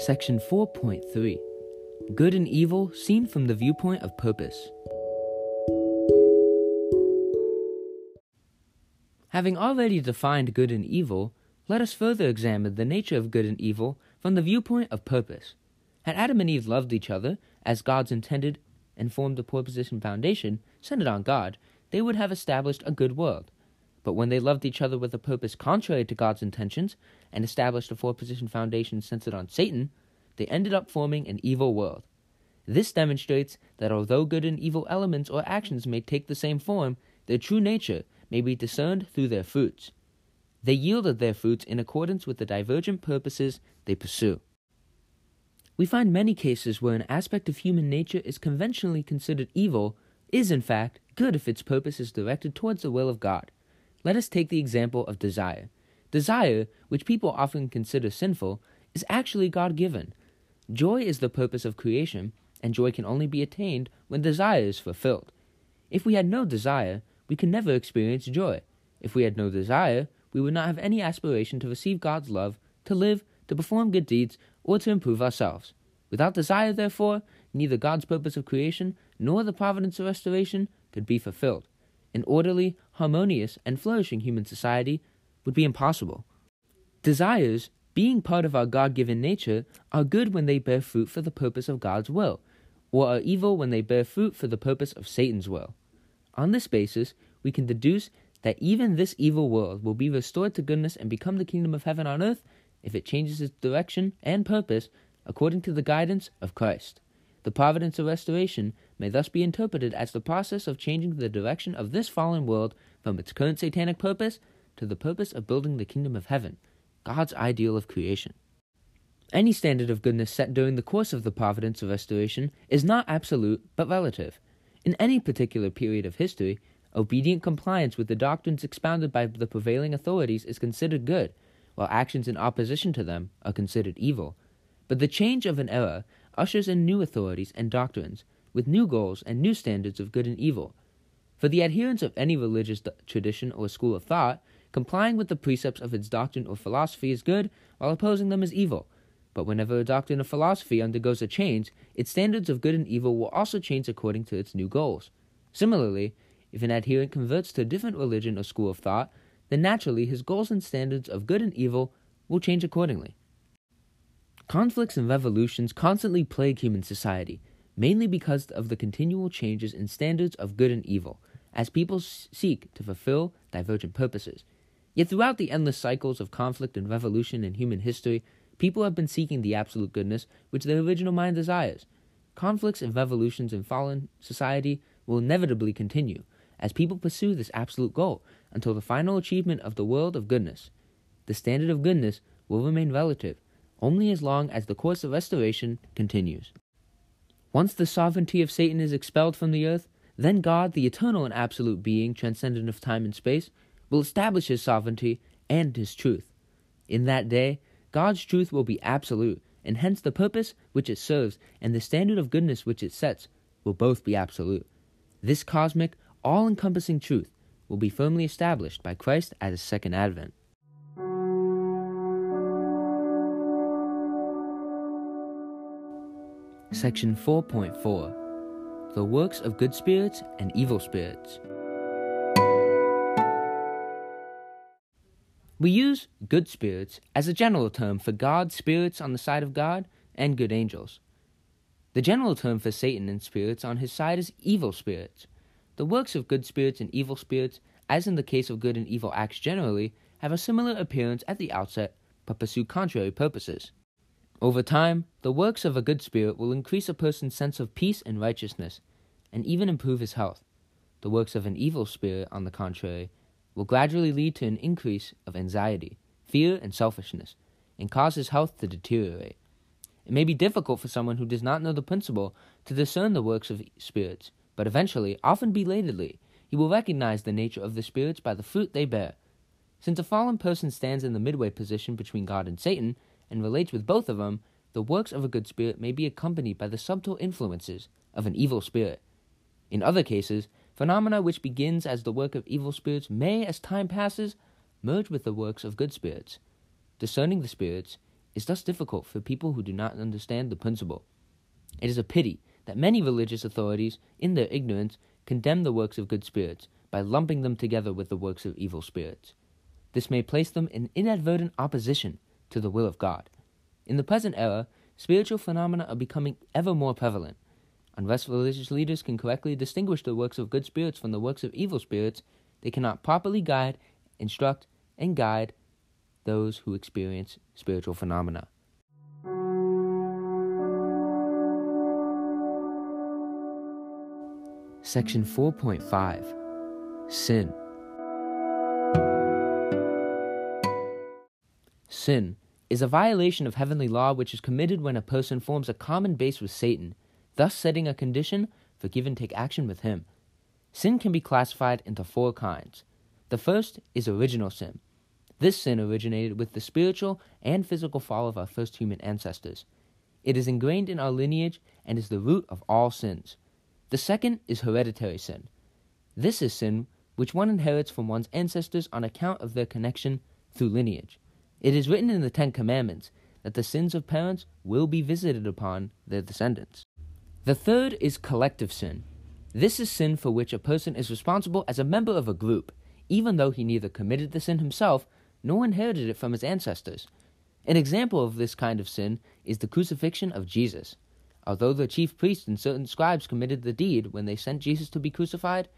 Section 4.3 Good and Evil Seen from the Viewpoint of Purpose. Having already defined good and evil, let us further examine the nature of good and evil from the viewpoint of purpose. Had Adam and Eve loved each other, as God's intended, and formed a four position foundation centered on God, they would have established a good world. But when they loved each other with a purpose contrary to God's intentions and established a four position foundation centered on Satan, they ended up forming an evil world. This demonstrates that although good and evil elements or actions may take the same form, their true nature may be discerned through their fruits. They yielded their fruits in accordance with the divergent purposes they pursue. We find many cases where an aspect of human nature is conventionally considered evil, is in fact good if its purpose is directed towards the will of God. Let us take the example of desire. Desire, which people often consider sinful, is actually God given. Joy is the purpose of creation, and joy can only be attained when desire is fulfilled. If we had no desire, we could never experience joy. If we had no desire, we would not have any aspiration to receive God's love, to live, to perform good deeds, or to improve ourselves. Without desire, therefore, neither God's purpose of creation nor the providence of restoration could be fulfilled an orderly, harmonious, and flourishing human society would be impossible. Desires, being part of our God given nature, are good when they bear fruit for the purpose of God's will, or are evil when they bear fruit for the purpose of Satan's will. On this basis, we can deduce that even this evil world will be restored to goodness and become the kingdom of heaven on earth if it changes its direction and purpose according to the guidance of Christ. The providence of restoration may thus be interpreted as the process of changing the direction of this fallen world from its current satanic purpose to the purpose of building the kingdom of heaven, God's ideal of creation. Any standard of goodness set during the course of the providence of restoration is not absolute but relative. In any particular period of history, obedient compliance with the doctrines expounded by the prevailing authorities is considered good, while actions in opposition to them are considered evil. But the change of an era ushers in new authorities and doctrines, with new goals and new standards of good and evil. For the adherents of any religious tradition or school of thought, complying with the precepts of its doctrine or philosophy is good, while opposing them is evil. But whenever a doctrine or philosophy undergoes a change, its standards of good and evil will also change according to its new goals. Similarly, if an adherent converts to a different religion or school of thought, then naturally his goals and standards of good and evil will change accordingly. Conflicts and revolutions constantly plague human society, mainly because of the continual changes in standards of good and evil, as people seek to fulfill divergent purposes. Yet throughout the endless cycles of conflict and revolution in human history, people have been seeking the absolute goodness which their original mind desires. Conflicts and revolutions in fallen society will inevitably continue, as people pursue this absolute goal until the final achievement of the world of goodness. The standard of goodness will remain relative only as long as the course of restoration continues. Once the sovereignty of Satan is expelled from the earth, then God, the eternal and absolute being, transcendent of time and space, will establish his sovereignty and his truth. In that day, God's truth will be absolute, and hence the purpose which it serves and the standard of goodness which it sets will both be absolute. This cosmic, all encompassing truth will be firmly established by Christ at his second advent. Section 4.4 The Works of Good Spirits and Evil Spirits. We use good spirits as a general term for God's spirits on the side of God and good angels. The general term for Satan and spirits on his side is evil spirits. The works of good spirits and evil spirits, as in the case of good and evil acts generally, have a similar appearance at the outset but pursue contrary purposes. Over time, the works of a good spirit will increase a person's sense of peace and righteousness, and even improve his health. The works of an evil spirit, on the contrary, will gradually lead to an increase of anxiety, fear, and selfishness, and cause his health to deteriorate. It may be difficult for someone who does not know the principle to discern the works of spirits, but eventually, often belatedly, he will recognize the nature of the spirits by the fruit they bear. Since a fallen person stands in the midway position between God and Satan, and relates with both of them, the works of a good spirit may be accompanied by the subtle influences of an evil spirit. In other cases, phenomena which begins as the work of evil spirits may, as time passes, merge with the works of good spirits. Discerning the spirits, is thus difficult for people who do not understand the principle. It is a pity that many religious authorities, in their ignorance, condemn the works of good spirits by lumping them together with the works of evil spirits. This may place them in inadvertent opposition to the will of God. In the present era, spiritual phenomena are becoming ever more prevalent. Unless religious leaders can correctly distinguish the works of good spirits from the works of evil spirits, they cannot properly guide, instruct, and guide those who experience spiritual phenomena. Section 4.5 Sin Sin is a violation of heavenly law which is committed when a person forms a common base with Satan, thus setting a condition for give and take action with him. Sin can be classified into four kinds. The first is original sin. This sin originated with the spiritual and physical fall of our first human ancestors. It is ingrained in our lineage and is the root of all sins. The second is hereditary sin. This is sin which one inherits from one's ancestors on account of their connection through lineage. It is written in the Ten Commandments that the sins of parents will be visited upon their descendants. The third is collective sin. This is sin for which a person is responsible as a member of a group, even though he neither committed the sin himself nor inherited it from his ancestors. An example of this kind of sin is the crucifixion of Jesus. Although the chief priests and certain scribes committed the deed when they sent Jesus to be crucified,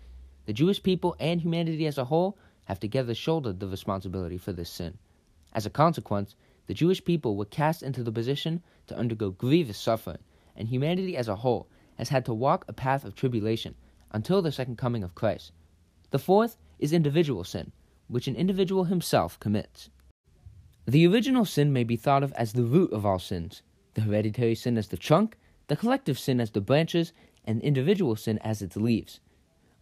the Jewish people and humanity as a whole have together shouldered the responsibility for this sin. As a consequence, the Jewish people were cast into the position to undergo grievous suffering, and humanity as a whole has had to walk a path of tribulation until the second coming of Christ. The fourth is individual sin, which an individual himself commits. The original sin may be thought of as the root of all sins, the hereditary sin as the trunk, the collective sin as the branches, and individual sin as its leaves.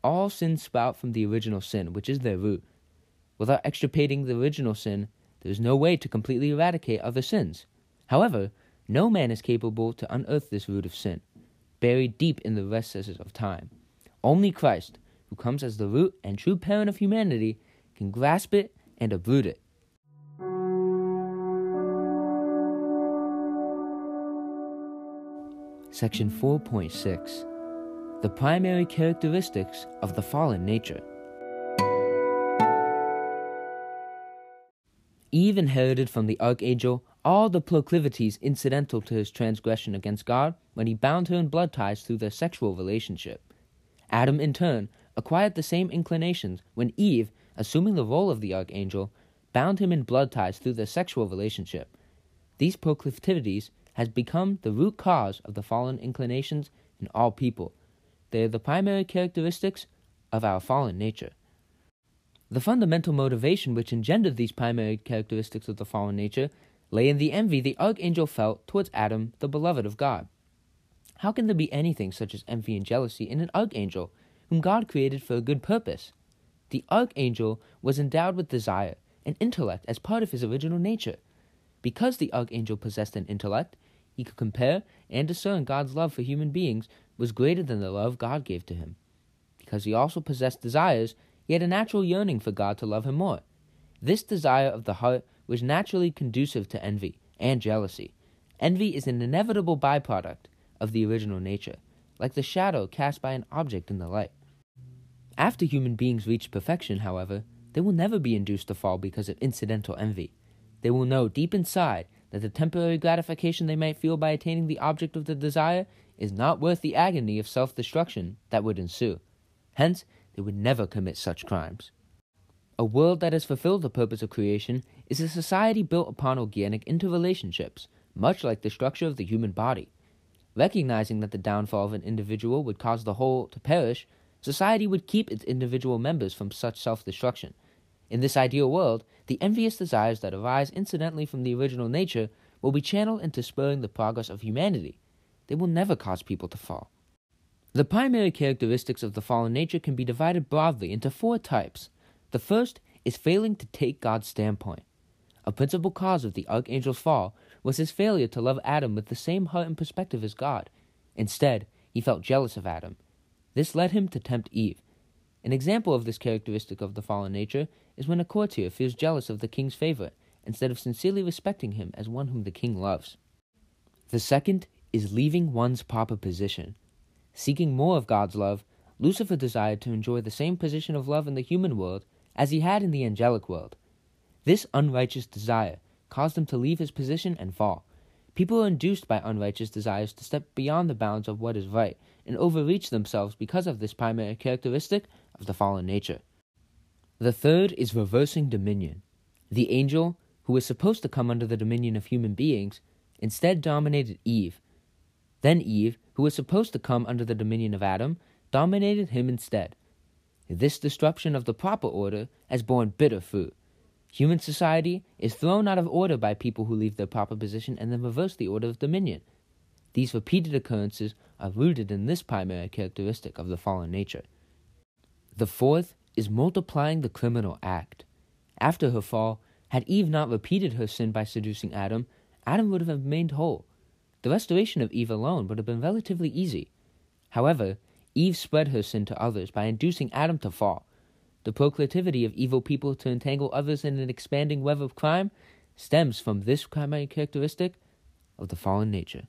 All sins sprout from the original sin, which is their root. Without extirpating the original sin, there is no way to completely eradicate other sins. However, no man is capable to unearth this root of sin, buried deep in the recesses of time. Only Christ, who comes as the root and true parent of humanity, can grasp it and uproot it. Section 4.6 The Primary Characteristics of the Fallen Nature. Eve inherited from the archangel all the proclivities incidental to his transgression against God when he bound her in blood ties through their sexual relationship. Adam, in turn, acquired the same inclinations when Eve, assuming the role of the archangel, bound him in blood ties through their sexual relationship. These proclivities has become the root cause of the fallen inclinations in all people. They are the primary characteristics of our fallen nature. The fundamental motivation which engendered these primary characteristics of the fallen nature lay in the envy the archangel felt towards Adam, the beloved of God. How can there be anything such as envy and jealousy in an archangel, whom God created for a good purpose? The archangel was endowed with desire and intellect as part of his original nature. Because the archangel possessed an intellect, he could compare and discern God's love for human beings was greater than the love God gave to him. Because he also possessed desires, he had a natural yearning for God to love him more. This desire of the heart was naturally conducive to envy and jealousy. Envy is an inevitable byproduct of the original nature, like the shadow cast by an object in the light. After human beings reach perfection, however, they will never be induced to fall because of incidental envy. They will know deep inside that the temporary gratification they might feel by attaining the object of their desire is not worth the agony of self destruction that would ensue. Hence, they would never commit such crimes. A world that has fulfilled the purpose of creation is a society built upon organic interrelationships, much like the structure of the human body. Recognizing that the downfall of an individual would cause the whole to perish, society would keep its individual members from such self destruction in this ideal world, the envious desires that arise incidentally from the original nature will be channeled into spurring the progress of humanity. They will never cause people to fall. The primary characteristics of the fallen nature can be divided broadly into four types. The first is failing to take God's standpoint. A principal cause of the archangel's fall was his failure to love Adam with the same heart and perspective as God. Instead, he felt jealous of Adam. This led him to tempt Eve. An example of this characteristic of the fallen nature is when a courtier feels jealous of the king's favorite instead of sincerely respecting him as one whom the king loves. The second is leaving one's proper position. Seeking more of God's love, Lucifer desired to enjoy the same position of love in the human world as he had in the angelic world. This unrighteous desire caused him to leave his position and fall. People are induced by unrighteous desires to step beyond the bounds of what is right and overreach themselves because of this primary characteristic of the fallen nature. The third is reversing dominion. The angel, who was supposed to come under the dominion of human beings, instead dominated Eve. Then Eve, who was supposed to come under the dominion of Adam, dominated him instead. This disruption of the proper order has borne bitter fruit. Human society is thrown out of order by people who leave their proper position and then reverse the order of dominion. These repeated occurrences are rooted in this primary characteristic of the fallen nature. The fourth is multiplying the criminal act. After her fall, had Eve not repeated her sin by seducing Adam, Adam would have remained whole. The restoration of Eve alone would have been relatively easy. However, Eve spread her sin to others by inducing Adam to fall. The proclivity of evil people to entangle others in an expanding web of crime stems from this primary characteristic of the fallen nature.